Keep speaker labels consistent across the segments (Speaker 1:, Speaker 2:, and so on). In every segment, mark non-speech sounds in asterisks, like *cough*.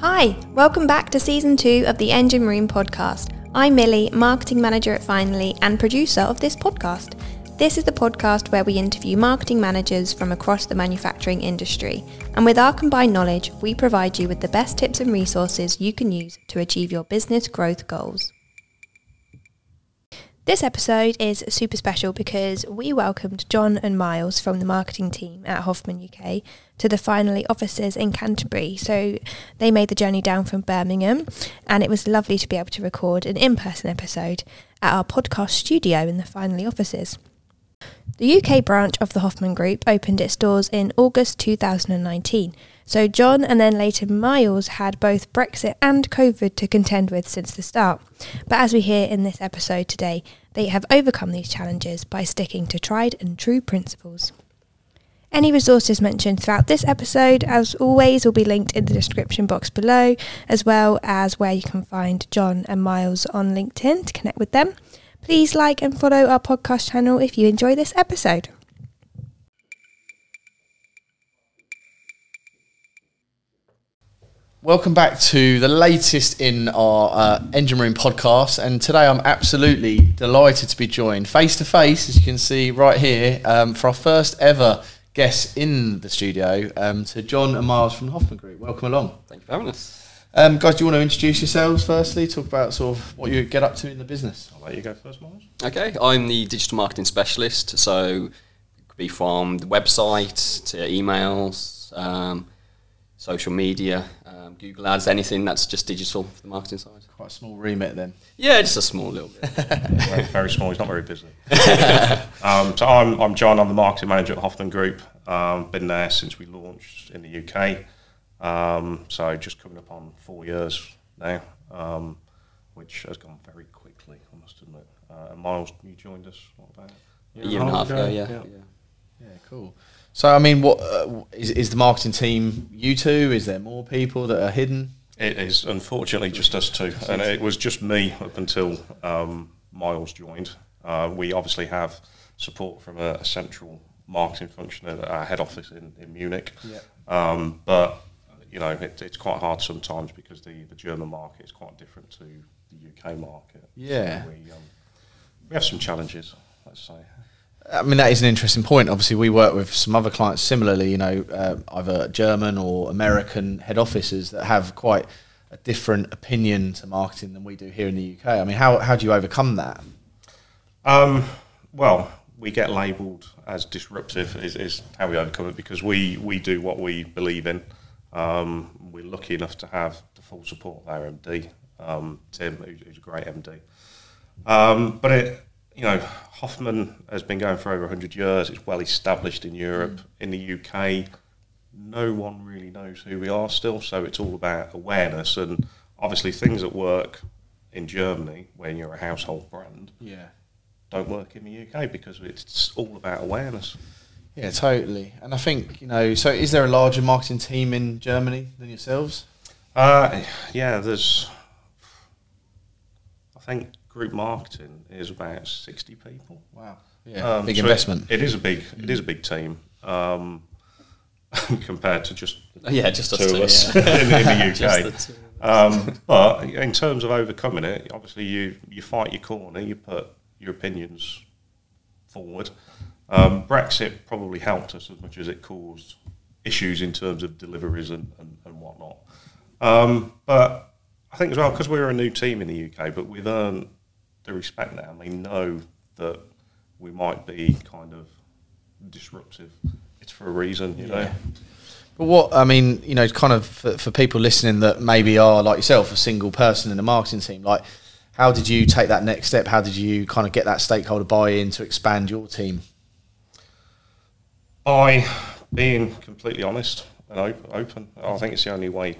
Speaker 1: Hi, welcome back to season two of the Engine Room podcast. I'm Millie, marketing manager at Finally and producer of this podcast. This is the podcast where we interview marketing managers from across the manufacturing industry. And with our combined knowledge, we provide you with the best tips and resources you can use to achieve your business growth goals. This episode is super special because we welcomed John and Myles from the marketing team at Hoffmann UK to the Finally offices in Canterbury. So they made the journey down from Birmingham, and it was lovely to be able to record an in person episode at our podcast studio in the Finally offices. The UK branch of the Hoffmann Group opened its doors in August 2019. So John and then later Myles had both Brexit and COVID to contend with since the start. But as we hear in this episode today, they have overcome these challenges by sticking to tried and true principles. Any resources mentioned throughout this episode, as always, will be linked in the description box below, as well as where you can find John and Myles on LinkedIn to connect with them. Please like and follow our podcast channel if you enjoy this episode.
Speaker 2: Welcome back to the latest in our uh, Engine Room podcast. And today I'm absolutely delighted to be joined face to face, as you can see right here, um, for our first ever guest in the studio um, to John and Myles from the Hoffmann Group. Welcome along.
Speaker 3: Thank you for having us.
Speaker 2: Um, guys, do you want to introduce yourselves firstly? Talk about sort of what you get up to in the business.
Speaker 4: I'll let you go first, Myles.
Speaker 3: Okay, I'm the digital marketing specialist. So it could be from the website to emails, um, social media, um, Google Ads, anything that's just digital for the marketing side.
Speaker 2: Quite a small remit then.
Speaker 3: Yeah, just a small little bit. *laughs*
Speaker 4: very, very small. He's not very busy. *laughs* um, so I'm, I'm John. I'm the marketing manager at Hoffmann Group. Um, been there since we launched in the UK. Um, so just coming up on four years now, um, which has gone very quickly. I must admit. Uh, and Myles, you joined us. What about
Speaker 3: a year and a half ago? Yeah,
Speaker 2: yeah. yeah. Yeah cool. So, I mean, what uh, is, is the marketing team? You two? Is there more people that are hidden?
Speaker 4: It is unfortunately just us two, and it was just me up until um, Myles joined. Uh, we obviously have support from a, a, central marketing function at our head office in, in Munich, yeah. um, but you know it, it's quite hard sometimes because the, the German market is quite different to the UK market.
Speaker 2: Yeah,
Speaker 4: so we, um, we have some challenges. Let's say.
Speaker 2: I mean, that is an interesting point. Obviously, we work with some other clients similarly, you know, uh, either German or American head offices that have quite a different opinion to marketing than we do here in the UK. I mean, how, how do you overcome that?
Speaker 4: Um, well, we get labelled as disruptive, is, is how we overcome it because we, we do what we believe in. Um, we're lucky enough to have the full support of our MD, um, Tim, who's a great MD. Um, but it, you know, Hoffmann has been going for over 100 years. It's well established in Europe. Mm. In the UK, no one really knows who we are still, so it's all about awareness. And obviously, things that work in Germany when you're a household brand
Speaker 2: yeah.
Speaker 4: don't work in the UK because it's all about awareness.
Speaker 2: Yeah, totally. And I think, you know, so is there a larger marketing team in Germany than yourselves?
Speaker 4: Uh, yeah, there's, I think group marketing is about 60 people.
Speaker 2: Wow. Yeah, um, big so investment.
Speaker 4: It, it is a big, it is a big team. Um, *laughs* compared to just
Speaker 3: yeah, just *laughs* *laughs*
Speaker 4: two of us yeah. in, in, the UK. Um, but in terms of overcoming it, obviously you you fight your corner, you put your opinions forward. Um, Brexit probably helped us as much as it caused issues in terms of deliveries and, and, and whatnot. Um, but I think as well, because we're a new team in the UK, but we've earned the respect that, and they know that we might be kind of disruptive. It's for a reason, you yeah. know.
Speaker 2: But what I mean, you know, kind of for, for people listening that maybe are like yourself, a single person in the marketing team, like how did you take that next step? How did you kind of get that stakeholder buy-in to expand your team?
Speaker 4: By being completely honest and open. I think it's the only way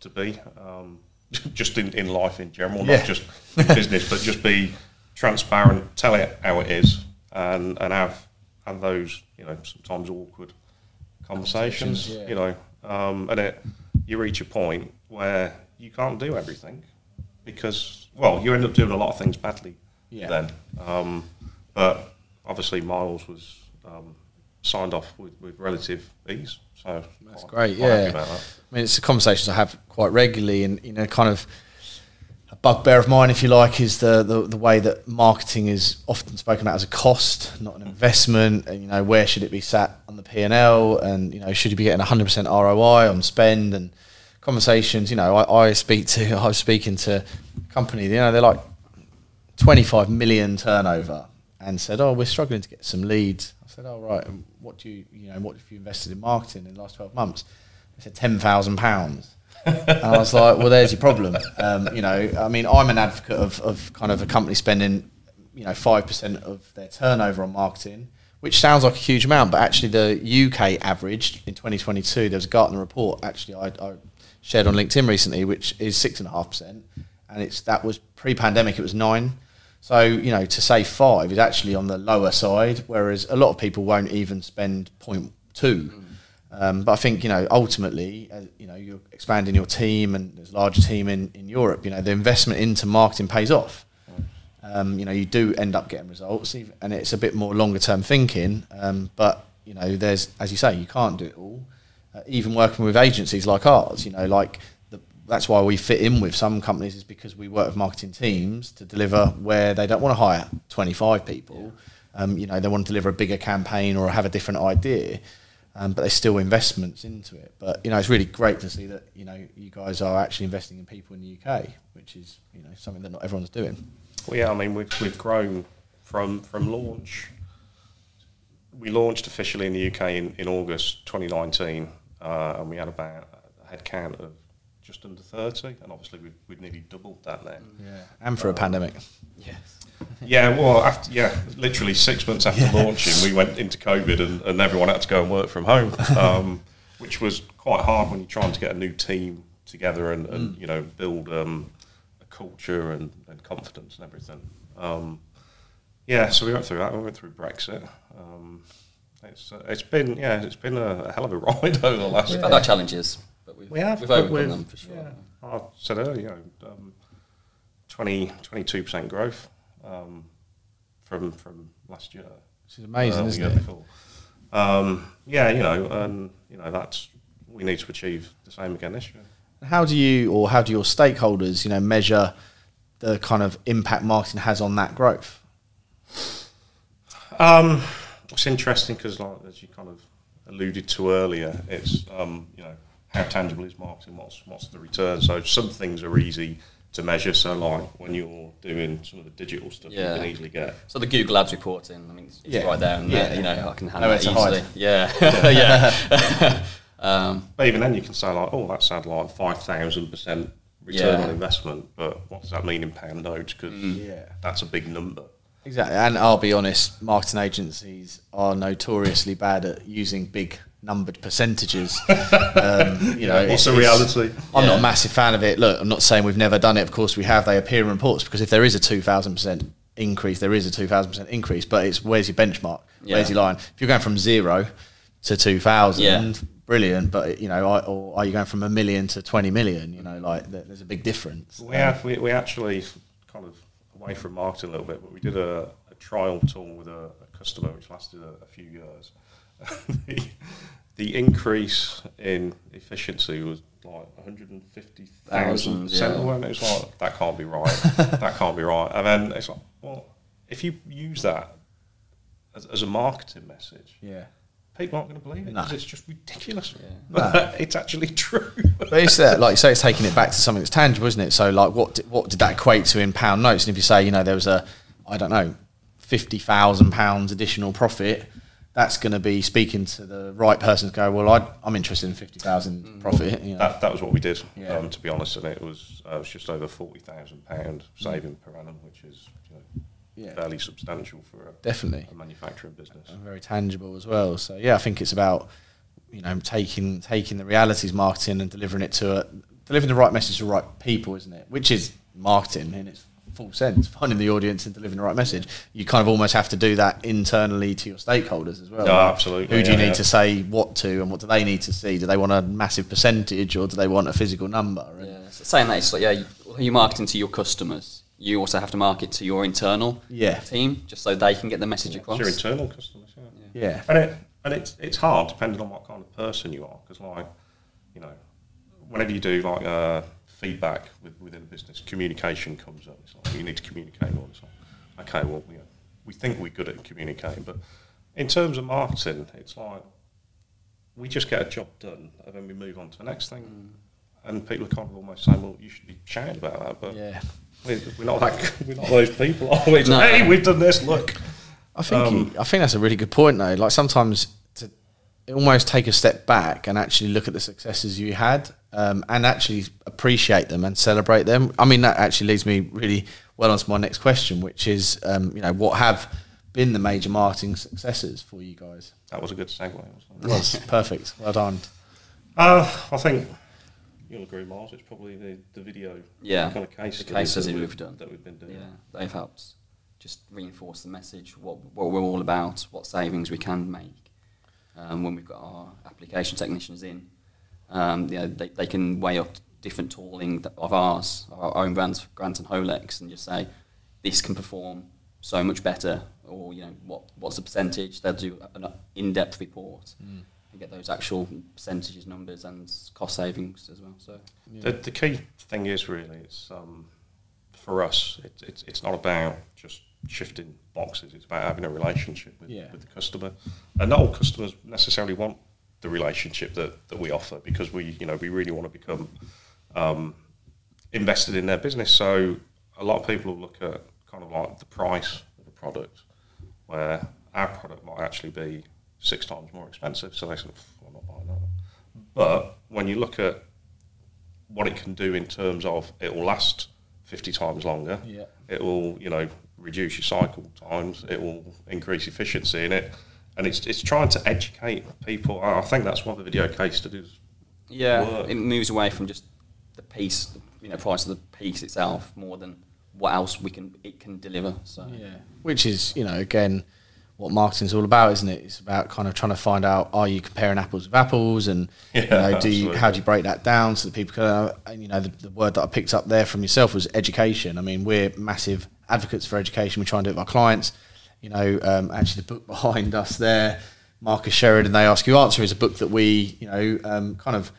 Speaker 4: to be. Um, *laughs* just in, in life in general, yeah. not just *laughs* business, but just be transparent, tell it how it is, and and have have those you know sometimes awkward conversations. Yeah. You know, um, and it you reach a point where you can't do everything because well you end up doing a lot of things badly yeah. then. Um, but obviously Myles was um, signed off with, with relative ease. So
Speaker 2: That's
Speaker 4: quite-
Speaker 2: great,
Speaker 4: quite
Speaker 2: yeah.
Speaker 4: that.
Speaker 2: I mean, it's the conversations I have quite regularly, and you know, kind of a bugbear of mine, if you like, is the, the the way that marketing is often spoken about as a cost, not an investment. And you know, where should it be sat on the P and L, and you know, should you be getting hundred percent ROI on spend and conversations? You know, I, I speak to, *laughs* I was speaking to a company, you know, they're like twenty five million turnover, and said, "Oh, we're struggling to get some leads." I said, "Oh, right. And what do you, you know, what have you invested in marketing in the last twelve months?" They said ten thousand pounds. and I was like, well, there's your problem. Um, you know, I mean, I'm an advocate of, of kind of a company spending, you know, five percent of their turnover on marketing, which sounds like a huge amount, but actually the UK average in 2022. There was a Gartner report actually I, I shared on LinkedIn recently, which is six and a half percent, and it's that was pre-pandemic. It was nine. So you know, to say five is actually on the lower side, whereas a lot of people won't even spend 0.2. Um, but I think you know ultimately, uh, you know, you're expanding your team, and there's a larger team in, in Europe. You know, the investment into marketing pays off. Um, you know, you do end up getting results, and it's a bit more longer term thinking. Um, but you know, there's as you say, you can't do it all. Uh, even working with agencies like ours, you know, like that's why we fit in with some companies is because we work with marketing teams to deliver where they don't want to hire 25 people. Um, you know, they want to deliver a bigger campaign or have a different idea um, but there's still investments into it. But you know, it's really great to see that you know you guys are actually investing in people in the UK, which is you know something that not everyone's doing.
Speaker 4: Well, yeah, I mean, we've, we've grown from from launch. We launched officially in the UK in, in August 2019, uh, and we had about a head count of just under 30, and obviously we've, we've nearly doubled that then.
Speaker 2: Yeah, and for a pandemic.
Speaker 3: Yes. *laughs*
Speaker 4: Yeah, well, after, yeah, literally six months after launching, we went into COVID, and, and everyone had to go and work from home, *laughs* um, which was quite hard when you're trying to get a new team together and, and you know build um, a culture and, and confidence and everything. Um, yeah, so we went through that. We went through Brexit. Um, it's uh, it's been yeah, it's been a, a hell of a *laughs* ride over the last.
Speaker 3: We've had our challenges, but we've,
Speaker 4: We have,
Speaker 3: we've
Speaker 4: but
Speaker 3: overcome
Speaker 4: we've-
Speaker 3: them for sure.
Speaker 4: Yeah, I said earlier, you know, um, 20, 22% growth um, from from last year.
Speaker 2: Which is amazing,
Speaker 4: uh,
Speaker 2: isn't it?
Speaker 4: before. Um, yeah, you know, and you know that's we need to achieve the same again this year.
Speaker 2: How do you or how do your stakeholders you know measure the kind of impact marketing has on that growth?
Speaker 4: Um, it's interesting because, like, as you kind of alluded to earlier, it's um, you know how tangible is marketing? What's what's the return? So some things are easy to measure. So like when you're doing some of the digital stuff,
Speaker 3: Yeah.
Speaker 4: you can easily get
Speaker 3: So the Google Ads reporting, I mean, it's, it's
Speaker 2: Yeah.
Speaker 3: right there, and
Speaker 2: Yeah.
Speaker 3: there, you know, I can handle
Speaker 2: Nowhere
Speaker 3: that
Speaker 2: to hide.
Speaker 3: easily. *laughs* *laughs* Yeah, yeah. *laughs* um,
Speaker 4: But even then, you can say like, "Oh, that sounds like five thousand percent return
Speaker 3: Yeah.
Speaker 4: on investment." But what does that mean in pound notes? Because
Speaker 2: Yeah.
Speaker 4: that's a big number.
Speaker 2: Exactly, and I'll be honest, marketing agencies are notoriously bad at using big numbered percentages. *laughs* um, you know,
Speaker 4: what's
Speaker 2: it's-
Speaker 4: the reality?
Speaker 2: I'm not a massive fan of it. Look, I'm not saying we've never done it. Of course, we have. They appear in reports because if there is a 2,000 percent increase, there is a 2,000 percent increase. But it's where's your benchmark? Where's your line? If you're going from zero to 2,000,
Speaker 3: Yeah.
Speaker 2: brilliant. But you know, I- or are you going from a million to 20 million? You know, like there's a big difference.
Speaker 4: We have we, we actually kind of away from marketing a little bit, but we did a, a trial tour with a, a customer which lasted a, a few years. The, *laughs* the increase in efficiency was like 150,000
Speaker 3: Thousand, yeah.
Speaker 4: And it like that can't be right. *laughs* that can't be right. And then it's like, well, if you use that as, as a marketing message,
Speaker 2: Yeah.
Speaker 4: people aren't going to believe it
Speaker 2: No.
Speaker 4: because it's just ridiculous.
Speaker 3: Yeah. *laughs*
Speaker 4: But it's actually true.
Speaker 2: But it's that, like you say, it's taking it back to something that's tangible, isn't it? So, like, what did, what did that equate to in pound notes? And if you say, you know, there was a, I don't know, fifty thousand pounds additional profit, that's going to be speaking to the right person to go. Well, I, I'm interested in fifty thousand profit. You know.
Speaker 4: That, that was what we did,
Speaker 2: Yeah.
Speaker 4: um, to be honest, and it was uh, it was just over forty thousand pound saving per annum, which is you know,
Speaker 2: Yeah.
Speaker 4: fairly substantial for a,
Speaker 2: Definitely.
Speaker 4: a manufacturing business.
Speaker 2: and very tangible as well. So yeah, I think it's about you know taking taking the realities marketing and delivering it to a, delivering the right message to the right people, isn't it? Which is marketing in its full sense, finding the audience and delivering the right message. You kind of almost have to do that internally to your stakeholders as well.
Speaker 4: Yeah, absolutely,
Speaker 2: Who do you
Speaker 4: yeah,
Speaker 2: need
Speaker 4: yeah.
Speaker 2: to say what to, and what do they need to see? Do they want a massive percentage, or do they want a physical number?
Speaker 3: Yeah. So saying that, it's like, yeah, you, you're marketing to your customers. You also have to market to your internal
Speaker 2: Yeah.
Speaker 3: team, just so they can get the message
Speaker 4: It's
Speaker 3: across.
Speaker 4: your internal customers, yeah.
Speaker 2: yeah.
Speaker 4: And it, and it's it's hard depending on what kind of person you are, because like, you know, whenever you do like uh, feedback with, within a business, communication comes up. It's like you need to communicate all the time. Okay, well, you know, we think we're good at communicating, but in terms of marketing, it's like we just get a job done and then we move on to the next thing.
Speaker 2: Mm.
Speaker 4: And people are kind of almost saying, "Well, you should be shouting about that," but
Speaker 2: Yeah.
Speaker 4: we're, we're not like, We're not those people, are we? It's
Speaker 3: No.
Speaker 4: hey, we've done this. Look,
Speaker 2: I think
Speaker 4: Um,
Speaker 2: you- I think that's a really good point though. Like sometimes almost take a step back and actually look at the successes you had um, and actually appreciate them and celebrate them. I mean that actually leads me really well onto my next question, which is um, you know what have been the major marketing successes for you guys?
Speaker 4: that was a good segue. wasn't
Speaker 2: It
Speaker 4: it?
Speaker 2: was *laughs* perfect. Well done.
Speaker 4: Uh, I think you'll agree, Myles. It's probably the, the video
Speaker 3: Yeah,
Speaker 4: kind of case
Speaker 3: the
Speaker 4: studies
Speaker 3: case
Speaker 4: that we've,
Speaker 3: we've done.
Speaker 4: that we've been doing.
Speaker 3: Yeah, they've helped just reinforce the message, what, what we're all about, what savings we can make. Um, when we've got our application technicians in, um, you know, they, they can weigh up different tooling of ours, of our own brands, Garant and Holex, and just say, this can perform so much better, or, you know, what, what's the percentage? They'll do an in-depth report and get those actual percentages, numbers, and cost savings as well. So,
Speaker 4: The, the key thing is really, it's um, for us, it, it's it's not about just shifting boxes. It's about having a relationship with,
Speaker 2: Yeah.
Speaker 4: with the customer, and not all customers necessarily want the relationship that, that we offer because we you know we really want to become um, invested in their business. So a lot of people will look at kind of like the price of a product, where our product might actually be six times more expensive. So they say, "Pff, I'm not buying that. But when you look at what it can do in terms of it will last 50 times longer.
Speaker 2: Yeah.
Speaker 4: It will, you know, reduce your cycle times. It will increase efficiency in it. And it's, it's trying to educate people. I I think that's what the video case studies
Speaker 3: Yeah,
Speaker 4: work.
Speaker 3: it moves away from just the piece, you know, price of the piece itself, more than what else we can it can deliver. So
Speaker 2: Yeah. Which is, you know, again, what marketing's all about, isn't it? It's about kind of trying to find out are you comparing apples with apples, and *laughs* you know, do you how do you break that down so that people can, uh, and you know, the, the word that I picked up there from yourself was education. I mean, we're massive advocates for education. We try and do it with our clients. You know, um, actually, the book *laughs* behind us there, Marcus Sheridan, They Ask You Answer, is a book that we, you know, um, kind of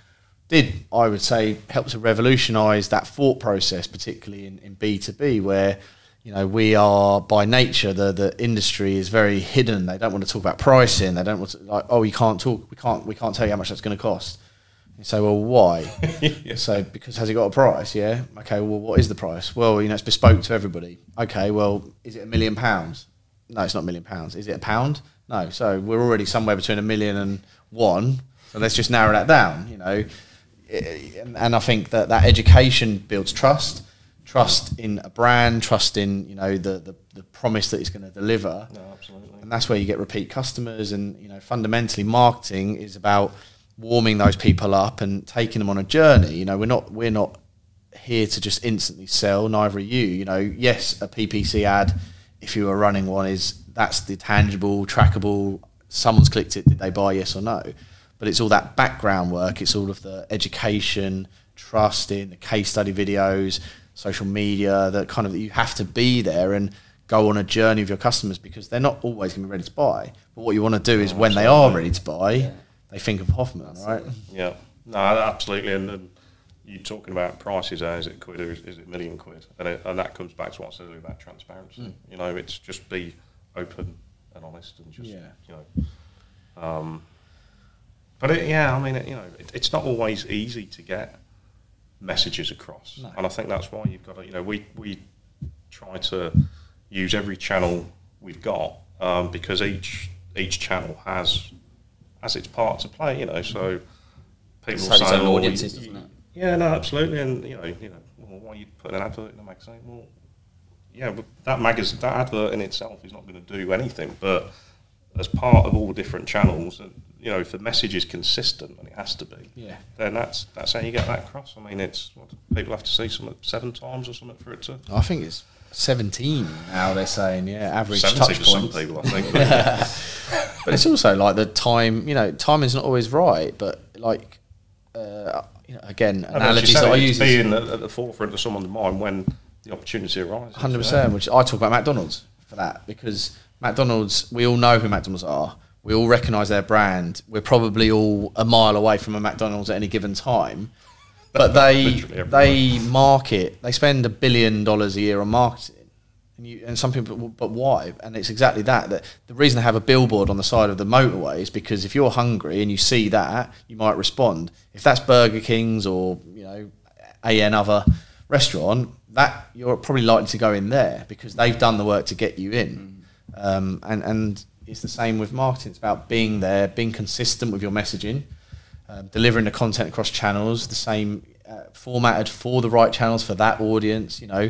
Speaker 2: did, I would say, help to revolutionise that thought process, particularly in, in B2B, where, you know, we are by nature, the, the industry is very hidden. They don't want to talk about pricing. They don't want to, like, oh, you can't talk, we can't, we can't tell you how much that's going to cost. You say, well, why? *laughs* So, because has it got a price? Yeah. Okay. Well, what is the price? Well, you know, it's bespoke to everybody. Okay. Well, is it a million pounds? No, it's not a million pounds. Is it a pound? No. So we're already somewhere between a million and one. So let's just narrow that down. You know, and, and I think that that education builds trust, trust in a brand, trust in you know the the, the promise that it's going to deliver
Speaker 4: No, absolutely.
Speaker 2: and that's where you get repeat customers and you know fundamentally marketing is about warming those people up and taking them on a journey you know we're not we're not here to just instantly sell neither are you you know. Yes a ppc ad if you were running one is that's the tangible trackable someone's clicked it did they buy yes or no? But it's all that background work it's all of the education trust in the case study videos social media that kind of you have to be there and go on a journey with your customers because they're not always going to be ready to buy. But what you want to do is
Speaker 4: Oh,
Speaker 2: when they are ready to buy
Speaker 3: Yeah.
Speaker 2: They think of hoffmann right
Speaker 4: Yeah, no, absolutely. And, and you're talking about prices, uh, is it quid or is, is it million quid? And, it, and that comes back to what I said earlier about transparency. You know, it's just be open and honest and just,
Speaker 2: Yeah.
Speaker 4: you know. Um, but it, yeah, I mean, it, you know, it, it's not always easy to get messages across.
Speaker 2: No.
Speaker 4: And I think that's why you've got to, you know, we, we try to use every channel we've got um, because each each channel has has its part to play, you know. So people
Speaker 3: It's
Speaker 4: say, "Oh,
Speaker 3: audiences,
Speaker 4: you-
Speaker 3: doesn't it?"
Speaker 4: Yeah, no, absolutely, and you know, you know, well, why are you putting an advert in a magazine? Well, yeah, but that magazine, that advert in itself is not going to do anything. But as part of all the different channels, and you know, if the message is consistent, and it has to be,
Speaker 2: Yeah.
Speaker 4: then that's that's how you get that across. I mean, it's what, people have to see something seven times or something for it to.
Speaker 2: i think it's 17 now they're saying yeah average
Speaker 4: Seventy
Speaker 2: touch
Speaker 4: for some
Speaker 2: points
Speaker 4: people, I think. *laughs* *laughs*
Speaker 2: but it's also like the time you know time is not always right but like uh, you know again
Speaker 4: And as you
Speaker 2: analogies that i use
Speaker 4: being at, at the forefront of someone's mind when the opportunity arises.
Speaker 2: Hundred
Speaker 4: yeah.
Speaker 2: percent. Which I talk about McDonald's for that because McDonald's, we all know who McDonald's are, We all recognise their brand. We're probably all a mile away from a McDonald's at any given time. But they they market. They spend a billion dollars a year on marketing. And, you, and some people, but why? And it's exactly that. That the reason they have a billboard on the side of the motorway is because if you're hungry and you see that, you might respond. If that's Burger King's or you know, an other restaurant, that you're probably likely to go in there because they've done the work to get you in. Um, and and it's the same with marketing. It's about being there, being consistent with your messaging, um, delivering the content across channels, the same uh, formatted for the right channels for that audience. You know,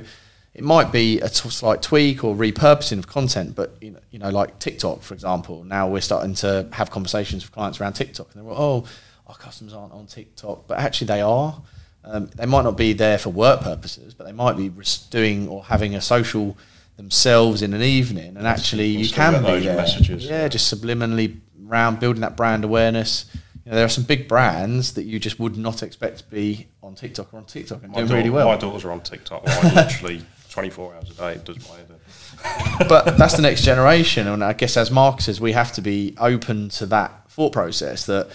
Speaker 2: it might be a t- slight tweak or repurposing of content, but you know, you know, like TikTok, for example. Now we're starting to have conversations with clients around TikTok, and they're like, "Oh, our customers aren't on TikTok," but actually they are. Um, they might not be there for work purposes, but they might be doing or having a social themselves in an evening, and actually you can be there.
Speaker 4: messages.
Speaker 2: Yeah, just subliminally around building that brand awareness. You know, there are some big brands that you just would not expect to be on TikTok or on TikTok and
Speaker 4: My,
Speaker 2: doing
Speaker 4: daughter,
Speaker 2: really well.
Speaker 4: my daughters are on TikTok. Like *laughs* literally 24 hours a day. It does my head
Speaker 2: but that's the next generation, and I guess as marketers, we have to be open to that thought process that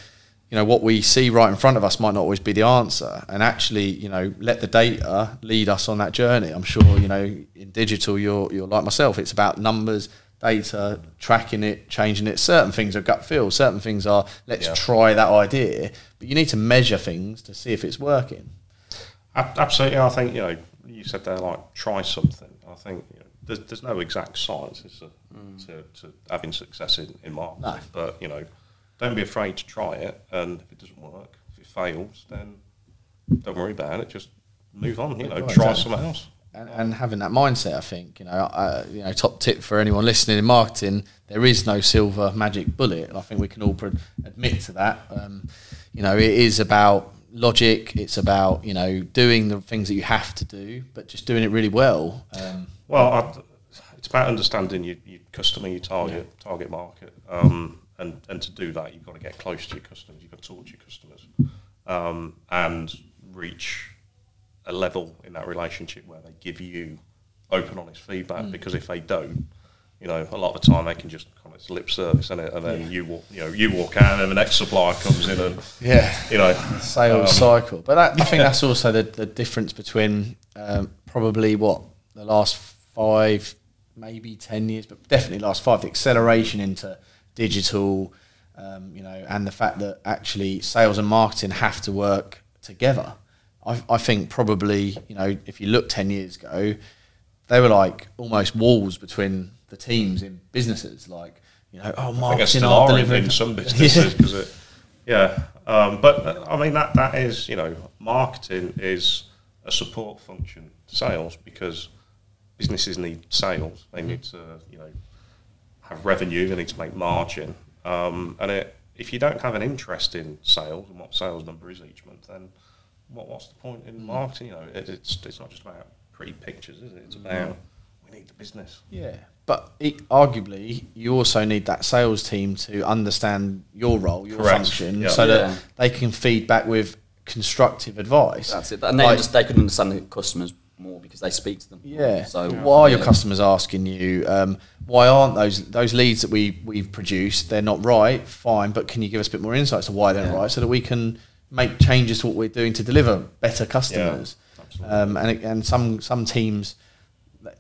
Speaker 2: you know what we see right in front of us might not always be the answer, and actually, you know, let the data lead us on that journey. I'm sure you know in digital, you're you're like myself. It's about numbers, data, tracking it, changing it. Certain things are gut feel. Certain things are let's
Speaker 4: Yeah.
Speaker 2: try that idea, but you need to measure things to see if it's working.
Speaker 4: Absolutely, I think you know. You said there like try something. I think you know, there's, there's no exact science to, mm. to, to having success in, in marketing.
Speaker 2: No.
Speaker 4: But you know, don't be afraid to try it. And if it doesn't work, if it fails, then don't worry about it. Just move on. You know,
Speaker 2: Right,
Speaker 4: try
Speaker 2: exactly.
Speaker 4: something else.
Speaker 2: And, and having that mindset, I think you know, uh, you know, top tip for anyone listening in marketing: there is no silver magic bullet. And I think we can all pro- admit to that. Um, you know, it is about logic. It's about you know doing the things that you have to do, but just doing it really well. Um,
Speaker 4: Well, I, it's about understanding your, your customer, your target target market, um, and and to do that, you've got to get close to your customers. You've got to talk to your customers, um, and reach a level in that relationship where they give you open, honest feedback. Because if they don't, you know, a lot of the time they can just kind of lip service, it? And then you walk, you know, you walk out, and the next supplier comes in, and
Speaker 2: yeah,
Speaker 4: you know,
Speaker 2: sales
Speaker 4: um,
Speaker 2: cycle. But that, I think that's also the, the difference between um, probably what the last five, maybe ten years, but definitely last five. The acceleration into digital, um, you know, and the fact that actually sales and marketing have to work together. I, I think probably you know if you look ten years ago, they were like almost walls between the teams in businesses. Like you know, oh,
Speaker 4: I think
Speaker 2: marketing
Speaker 4: still are in, in some *laughs* businesses because it, yeah. Um, but I mean that that is you know marketing is a support function to sales because businesses need sales. They need to you know have revenue. They need to make margin. Um, and it, if you don't have an interest in sales and what sales number is each month, then what, what's the point in marketing? You know, it, it's it's not just about pretty pictures, is it? It's about we need the business.
Speaker 2: Yeah, but it, arguably, you also need that sales team to understand your role, your
Speaker 4: Correct.
Speaker 2: function,
Speaker 4: Yeah.
Speaker 2: so
Speaker 3: Yeah.
Speaker 2: that they can feed back with constructive advice.
Speaker 3: That's it. And they,
Speaker 2: Like-
Speaker 3: just, they could understand the customers more because they speak to them.
Speaker 2: Yeah.
Speaker 3: So
Speaker 2: why are your
Speaker 3: yeah.
Speaker 2: customers asking you? Um, why aren't those those leads that we we've produced? They're not right. Fine, but can you give us a bit more insight to why they're not
Speaker 3: Yeah.
Speaker 2: right, so that we can make changes to what we're doing to deliver better customers?
Speaker 4: absolutely.
Speaker 2: um, and and some some teams,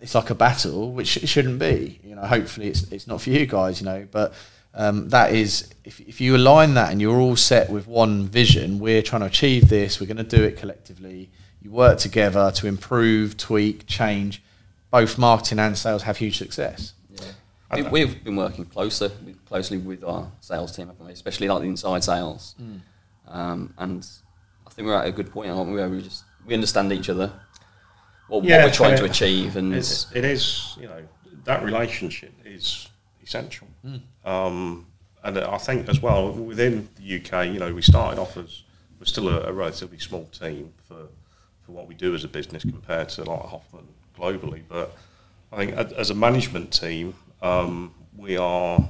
Speaker 2: it's like a battle, which it shouldn't be. You know, hopefully it's it's not for you guys. You know, but. Um, that is, if, if you align that and you're all set with one vision, we're trying to achieve this, we're going to do it collectively. You work together to improve, tweak, change. Both marketing and sales have huge success.
Speaker 3: Yeah. We, we've been working closer, closely with our sales team, haven't we? especially like the inside sales.
Speaker 2: Mm.
Speaker 3: Um, and I think we're at a good point, aren't we? Where we just we understand each other, what,
Speaker 4: Yeah,
Speaker 3: what we're trying
Speaker 4: and
Speaker 3: to achieve, and
Speaker 4: It's, it is, you know, that relationship is essential. Um, and I think as well within the UK, you know, we started off as we're still a, a relatively small team for for what we do as a business compared to like Hoffmann globally. But I think as a management team, um, we are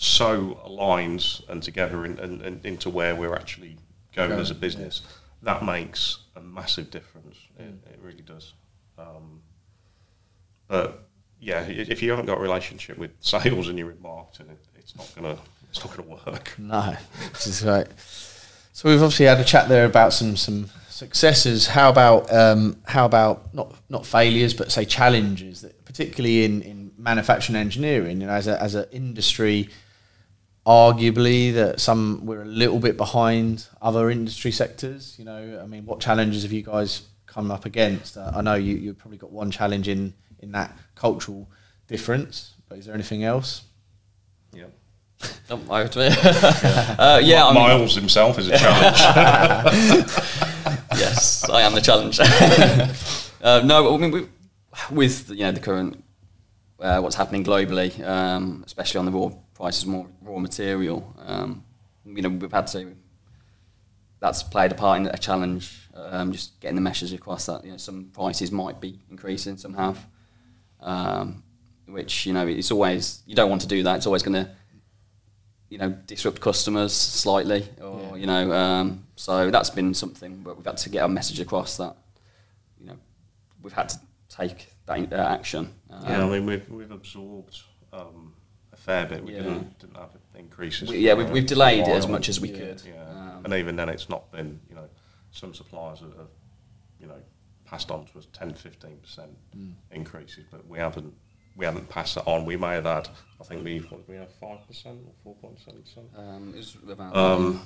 Speaker 4: so aligns and together in, in, in, into where we're actually going as a business. That makes a massive difference. It, it really does. Um, but yeah, if you haven't got a relationship with sales and you're in marketing, it, it's not gonna it's not gonna work.
Speaker 2: No, which is great. So we've obviously had a chat there about some some successes. How about um, how about not not failures, but say challenges that particularly in, in manufacturing and engineering, you know, as a as an industry, arguably that some we're a little bit behind other industry sectors. You know, I mean, what challenges have you guys come up against? Uh, I know you you've probably got one challenge in in that cultural difference, but is there anything else?
Speaker 4: Yeah.
Speaker 3: Oh, I would- uh, yeah, I mean,
Speaker 4: Myles himself is a challenge. *laughs*
Speaker 3: yes, I am the challenge. *laughs* uh, no, I mean, we, with you know the current uh, what's happening globally, um, especially on the raw prices, more raw material. Um, you know, we've had to. That's played a part in a challenge. Um, just getting the message across that you know some prices might be increasing, some have. Um, which you know it's always you don't want to do that. It's always going to you know disrupt customers slightly or
Speaker 2: Yeah.
Speaker 3: you know um, so that's been something but we've had to get our message across that you know we've had to take that uh, action um,
Speaker 4: yeah, I mean we've we've absorbed um, a fair bit. We
Speaker 3: Yeah.
Speaker 4: didn't didn't have increases.
Speaker 3: we, yeah we've, we've delayed it as much as we
Speaker 2: Yeah.
Speaker 3: could
Speaker 4: Yeah,
Speaker 3: um,
Speaker 4: and even then, it's not been. You know, some suppliers have, have you know, passed on to us 10 15 percent
Speaker 2: Mm.
Speaker 4: increases, but we haven't. We haven't passed that on. We may have had. I think we what, did we have five percent or four point seven percent.
Speaker 3: um, it about,
Speaker 4: Um,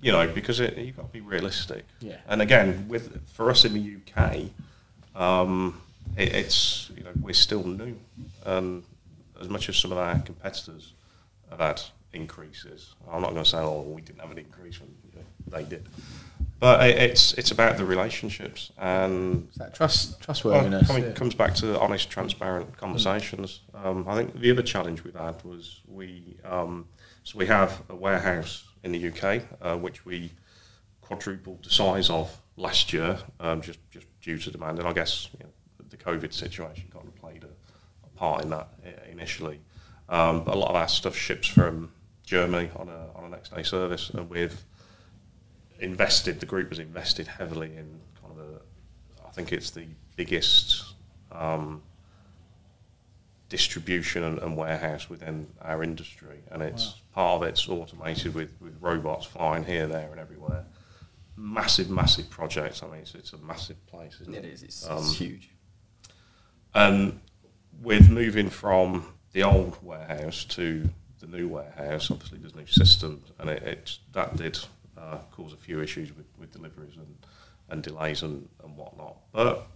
Speaker 4: you know, because it, you've got to be realistic.
Speaker 2: Yeah.
Speaker 4: And again, with for us in the UK, um, it, it's you know we're still new, and as much as some of our competitors have had increases, I'm not going to say oh we didn't have an increase when you know, they did, but it, it's it's about the relationships and
Speaker 2: that trust
Speaker 4: well,
Speaker 2: trustworthiness?
Speaker 4: I mean,
Speaker 2: Yeah.
Speaker 4: it comes back to honest, transparent conversations. Um, I think the other challenge we've had was we um, so we have a warehouse in the UK uh, which we quadrupled the size of last year um, just just due to demand, and I guess you know, the COVID situation kind of played a part in that initially. Um, but a lot of our stuff ships from Germany on a on a next day service, and we've invested. The group has invested heavily in kind of a. I think it's the biggest um, distribution and, and warehouse within our industry, and it's part of it's automated with, with robots flying here, there, and everywhere. Massive, massive project. I mean, it's, it's a massive place, isn't it?
Speaker 3: it is it's,
Speaker 4: Um,
Speaker 3: it's huge
Speaker 4: And with moving from the old warehouse to the new warehouse, obviously there's new systems, and it, it that did uh, cause a few issues with, with deliveries and, and delays and, and whatnot. But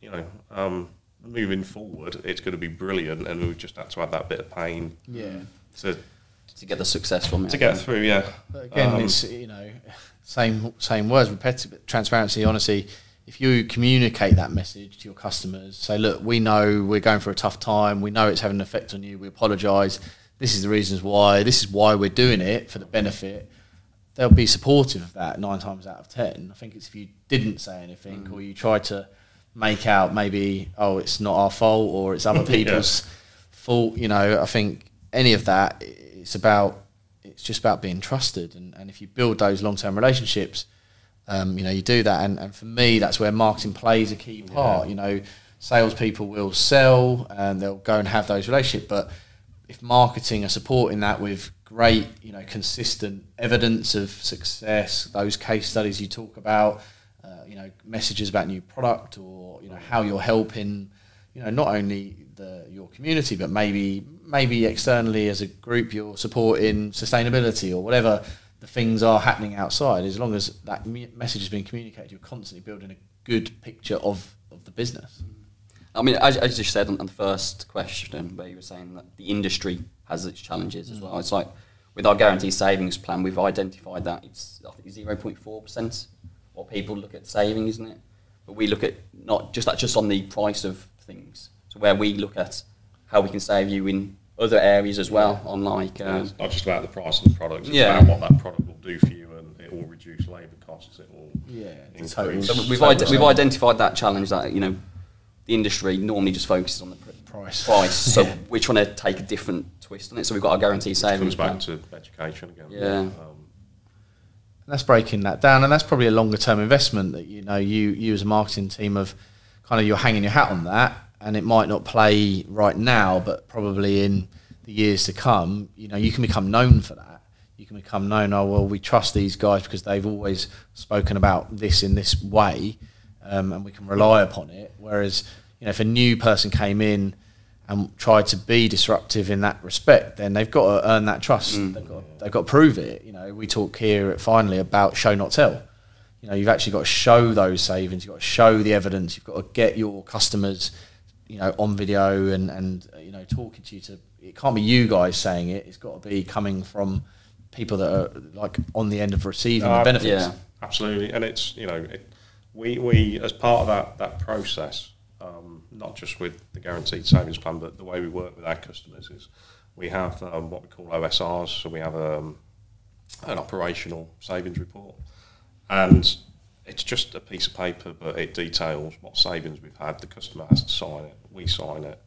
Speaker 4: you know, um, moving forward, it's going to be brilliant, and we've just had to have that bit of pain
Speaker 2: yeah.
Speaker 4: to
Speaker 3: to get the success from it
Speaker 4: to get through. Yeah,
Speaker 2: But again,
Speaker 4: Um,
Speaker 2: it's you know same same words, repetitive transparency, honesty. If you communicate that message to your customers, say, look, we know we're going through a tough time. We know it's having an effect on you. We apologise. This is the reasons why. This is why we're doing it for the benefit. They'll be supportive of that nine times out of ten. I think it's if you didn't say anything mm. or you tried to make out maybe, oh, it's not our fault or it's other *laughs*
Speaker 4: Yeah.
Speaker 2: people's fault. You know, I think any of that, it's about it's just about being trusted, and, and if you build those long term relationships, um, you know you do that, and, and for me, that's where marketing plays a key part. You know, salespeople will sell and they'll go and have those relationships, but if marketing are supporting that with great, you know, consistent evidence of success, those case studies you talk about, uh, you know, messages about new product or you know how you're helping, you know, not only the your community but maybe maybe externally as a group you're supporting sustainability or whatever the things are happening outside. As long as that message is being communicated, you're constantly building a good picture of of the business.
Speaker 3: I mean, as, as you said on, on the first question, where you were saying that the industry has its challenges as well. Mm. It's like with our guaranteed savings plan, we've identified that it's I think zero point four percent what people look at saving, isn't it? But we look at not just that just on the price of things. So where we look at how we can save you in other areas as well, on like um,
Speaker 4: it's not just about the price of the product; it's
Speaker 3: Yeah.
Speaker 4: about what that product will do for you, and it will reduce labour costs. It will
Speaker 2: Yeah, the
Speaker 4: increase.
Speaker 2: total-
Speaker 3: So we've,
Speaker 2: Same
Speaker 3: ide- we've identified that challenge that you know the industry normally just focuses on the pr-
Speaker 2: Price.
Speaker 3: Price. So *laughs*
Speaker 2: Yeah.
Speaker 3: we're trying to take a different twist on it. So we've got our guarantee
Speaker 4: It
Speaker 3: savings
Speaker 4: comes back
Speaker 3: plan.
Speaker 4: to education again.
Speaker 3: Yeah.
Speaker 4: Um,
Speaker 2: And that's breaking that down, and that's probably a longer term investment that you know you you as a marketing team of kind of you're hanging your hat on that, and it might not play right now, but probably in the years to come, you know, you can become known for that. You can become known. Oh well, we trust these guys because they've always spoken about this in this way, um, and we can rely upon it. Whereas, you know, if a new person came in and tried to be disruptive in that respect, then they've got to earn that trust. They've, got, they've got to prove it. You know, we talk here at finally about show not tell. You know, you've actually got to show those savings. You've got to show the evidence. You've got to get your customers, you know, on video and and uh, you know talking to you. To it can't be you guys saying it. It's got to be coming from people that are like on the end of receiving
Speaker 4: Uh,
Speaker 2: the benefits.
Speaker 3: yeah.
Speaker 4: Absolutely, and it's you know it, we we as part of that that process, um, not just with the guaranteed savings plan, but the way we work with our customers is we have um, what we call OSRs. So we have um, an operational savings report, and it's just a piece of paper, but it details what savings we've had. The customer has to sign it, we sign it,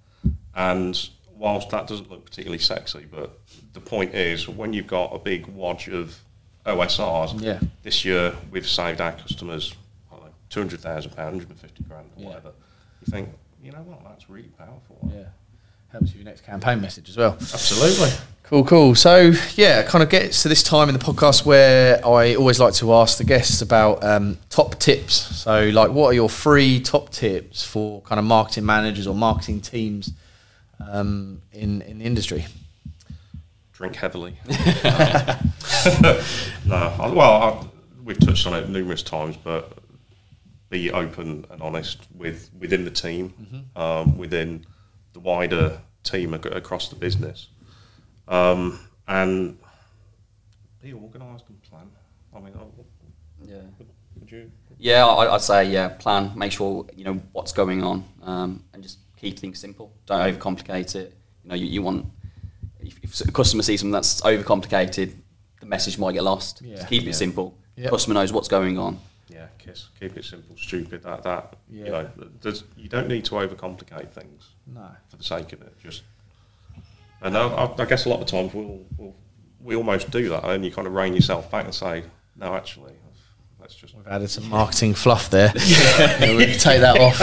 Speaker 4: and whilst that doesn't look particularly sexy, but the point is when you've got a big wad of OSRs,
Speaker 2: Yeah.
Speaker 4: this year we've saved our customers I know, two hundred thousand pounds, hundred and fifty grand, or
Speaker 2: Yeah.
Speaker 4: whatever. You think, you know what, that's really powerful.
Speaker 2: Yeah. Helps with your next campaign message as well.
Speaker 4: Absolutely.
Speaker 2: Cool, cool. So yeah, kind of gets to this time in the podcast where I always like to ask the guests about um, top tips. So like, what are your three top tips for kind of marketing managers or marketing teams um, in in the industry?
Speaker 4: Drink heavily. *laughs* *laughs* no, I, well, I, we've touched on it numerous times, but be open and honest with within the team, um, within the wider team ac- across the business, um, and be organised and plan. I mean, I-
Speaker 3: Yeah.
Speaker 4: would you?
Speaker 3: Yeah, I, I'd say yeah. Plan. Make sure you know what's going on, um, and just keep things simple. Don't overcomplicate it. You know, you, you want if, if a customer sees something that's overcomplicated, the message might get lost.
Speaker 2: Yeah.
Speaker 3: Just keep it
Speaker 4: Yeah.
Speaker 3: simple.
Speaker 2: Yeah.
Speaker 3: Customer knows what's going on.
Speaker 4: Yeah, kiss. Keep it simple, stupid. That that
Speaker 2: Yeah.
Speaker 4: you know, there's, you don't need to overcomplicate things
Speaker 2: No.
Speaker 4: for the sake of it. Just and I, I, I guess a lot of times we'll, we'll we almost do that, and you kind of rein yourself back and say, no, actually, let's just.
Speaker 2: We've added some marketing fluff there. *laughs* yeah, *laughs* we can take that off.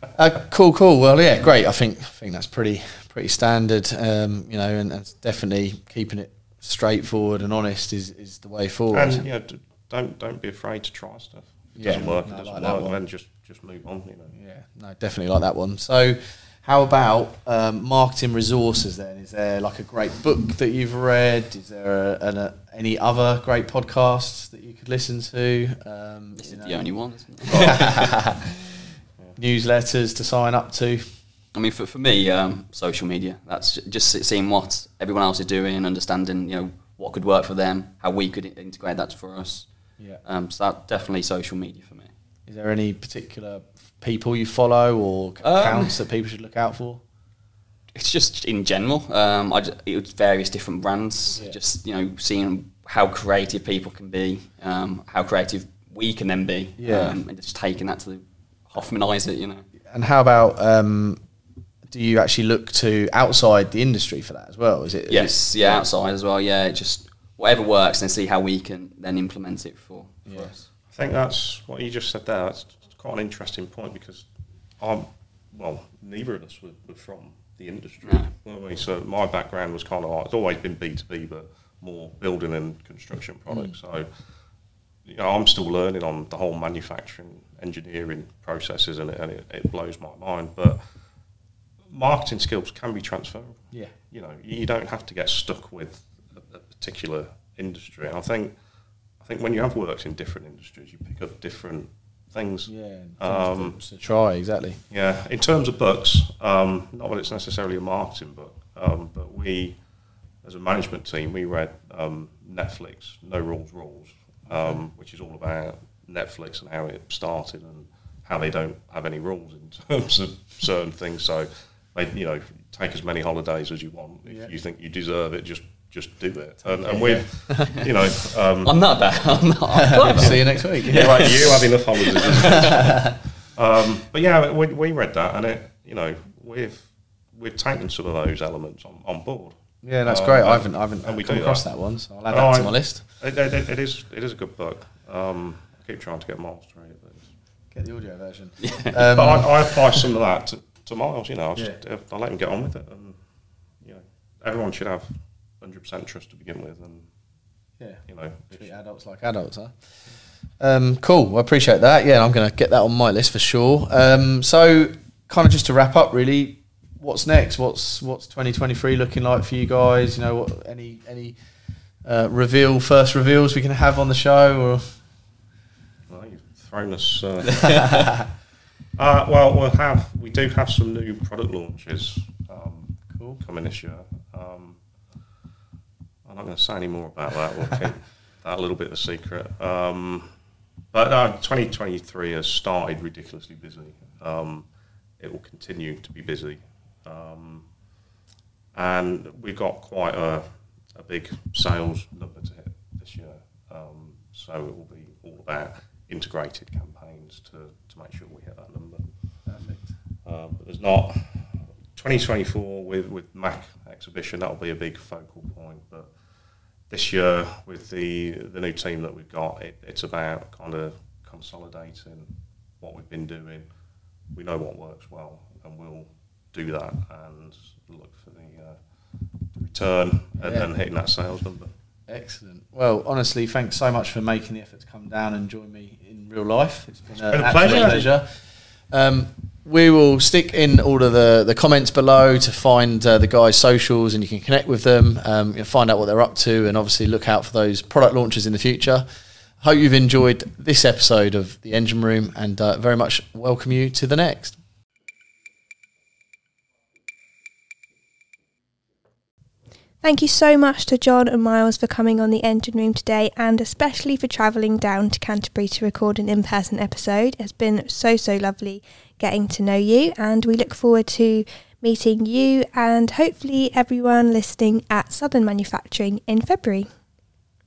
Speaker 2: um, uh, cool, cool. Well, yeah, great. I think I think that's pretty pretty standard. Um, you know, and, and definitely keeping it straightforward and honest is, is the way forward.
Speaker 4: And you know, don't don't be afraid to try stuff. If it
Speaker 2: Yeah,
Speaker 4: doesn't work,
Speaker 2: no,
Speaker 4: it doesn't
Speaker 2: like
Speaker 4: work.
Speaker 2: one.
Speaker 4: Then just just move on. You know.
Speaker 2: Yeah, no, definitely like that one. So, how about um, marketing resources then? Is there like a great book that you've read? Is there a, an, a, any other great podcasts that you could listen to? Um,
Speaker 3: This is
Speaker 2: know,
Speaker 3: the only one. Isn't it? *laughs*
Speaker 2: newsletters to sign up to?
Speaker 3: I mean, for, for me, um, social media. That's just seeing what everyone else is doing, understanding you know what could work for them, how we could integrate that for us.
Speaker 2: Yeah.
Speaker 3: Um, so that definitely social media for me.
Speaker 2: Is there any particular people you follow or
Speaker 3: Um,
Speaker 2: accounts that people should look out for?
Speaker 3: It's just in general. Um, I just, it was various different brands.
Speaker 2: Yeah.
Speaker 3: Just you know, seeing how creative people can be, um, how creative we can then be,
Speaker 2: Yeah.
Speaker 3: um, and just taking that to the Hoffmanize it. You know,
Speaker 2: And how about um, do you actually look to outside the industry for that as well? Is it? is
Speaker 3: yes,
Speaker 2: it-
Speaker 3: yeah, outside as well. Yeah, just whatever works, and see how we can then implement it for, for
Speaker 2: Yeah.
Speaker 3: us.
Speaker 4: I think that's what you just said there. That's quite an interesting point because I'm, well, neither of us were, were from the industry.
Speaker 3: No.
Speaker 4: were we? So my background was kind of like, it's always been B2B, but more building and construction mm. products. So, you know, I'm still learning on the whole manufacturing, engineering processes, and it, and it, it blows my mind. But marketing skills can be transferable.
Speaker 2: Yeah.
Speaker 4: You know, you don't have to get stuck with a, a particular industry. And I think, I think when you have worked in different industries, you pick up different things.
Speaker 2: Yeah.
Speaker 4: Um,
Speaker 2: to, to try exactly.
Speaker 4: Yeah, in terms of books, um, not that it's necessarily a marketing book, um, but we, as a management team, we read um, Netflix, No Rules Rules, um, which is all about Netflix and how it started and how they don't have any rules in *laughs* terms of certain things. So, they, you know, take as many holidays as you want. If
Speaker 2: Yeah.
Speaker 4: you think you deserve it, just just do it. And, and we've, you know, um,
Speaker 3: I'm not bad. I'm not. *laughs* I'm.
Speaker 2: See you next week.
Speaker 4: you, have, you have enough holidays. um, but yeah, we, we read that, and it, you know, we've we've taken some of those elements on, on board.
Speaker 2: Yeah, that's
Speaker 4: Um,
Speaker 2: great. I haven't, I haven't
Speaker 4: and we
Speaker 2: come
Speaker 4: do
Speaker 2: across
Speaker 4: that.
Speaker 2: that one, so I'll add
Speaker 4: Oh,
Speaker 2: that to
Speaker 4: I-
Speaker 2: my list.
Speaker 4: It, it, it is it is a good book. Um, I keep trying to get Myles to read it, but
Speaker 2: Get the audio version.
Speaker 4: but
Speaker 2: Um,
Speaker 4: I, I apply some of that to, to Myles. You know, I, just,
Speaker 2: Yeah.
Speaker 4: I let him get on with it, and you know, everyone should have 100% trust to begin with, and
Speaker 2: yeah.
Speaker 4: you know,
Speaker 2: Treat adults like adults, huh? Um, cool. I appreciate that. Yeah, I'm going to get that on my list for sure. Um, so, kind of just to wrap up, really, what's next? What's what's 2023 looking like for you guys? You know, what, any any uh, reveal first reveals we can have on the show, or
Speaker 4: Well, you've thrown us. Uh, *laughs* uh, well, we'll have we do have some new product launches um,
Speaker 2: Cool.
Speaker 4: coming this year. Um, I'm not going to say any more about that. We'll keep *laughs* that a little bit of a secret. Um, but uh, 2023 has started ridiculously busy. Um, it will continue to be busy, um, and we've got quite a, a big sales number to hit this year. Um, so it will be all about integrated campaigns to, to make sure we hit that number.
Speaker 2: perfect.
Speaker 4: Um, but there's not 2024 with with MACH exhibition. That'll be a big focal point. But this year with the the new team that we've got, it, it's about kind of consolidating what we've been doing. We know what works well, and we'll do that and look for the, uh, return and,
Speaker 2: Yeah.
Speaker 4: and hitting that sales number.
Speaker 2: Excellent. Well, honestly, thanks so much for making the effort to come down and join me in real life. It's been,
Speaker 4: been a
Speaker 2: an
Speaker 4: pleasure.
Speaker 2: pleasure. Um, we will stick in all of the, the comments below to find uh, the guys' socials and you can connect with them, um, find out what they're up to, and obviously look out for those product launches in the future. Hope you've enjoyed this episode of The Engine Room and uh, very much welcome you to the next.
Speaker 1: Thank you so much to John and Myles for coming on the engine room today and especially for travelling down to Canterbury to record an in person episode. It's been so, so lovely getting to know you, and we look forward to meeting you and hopefully everyone listening at Southern Manufacturing in February.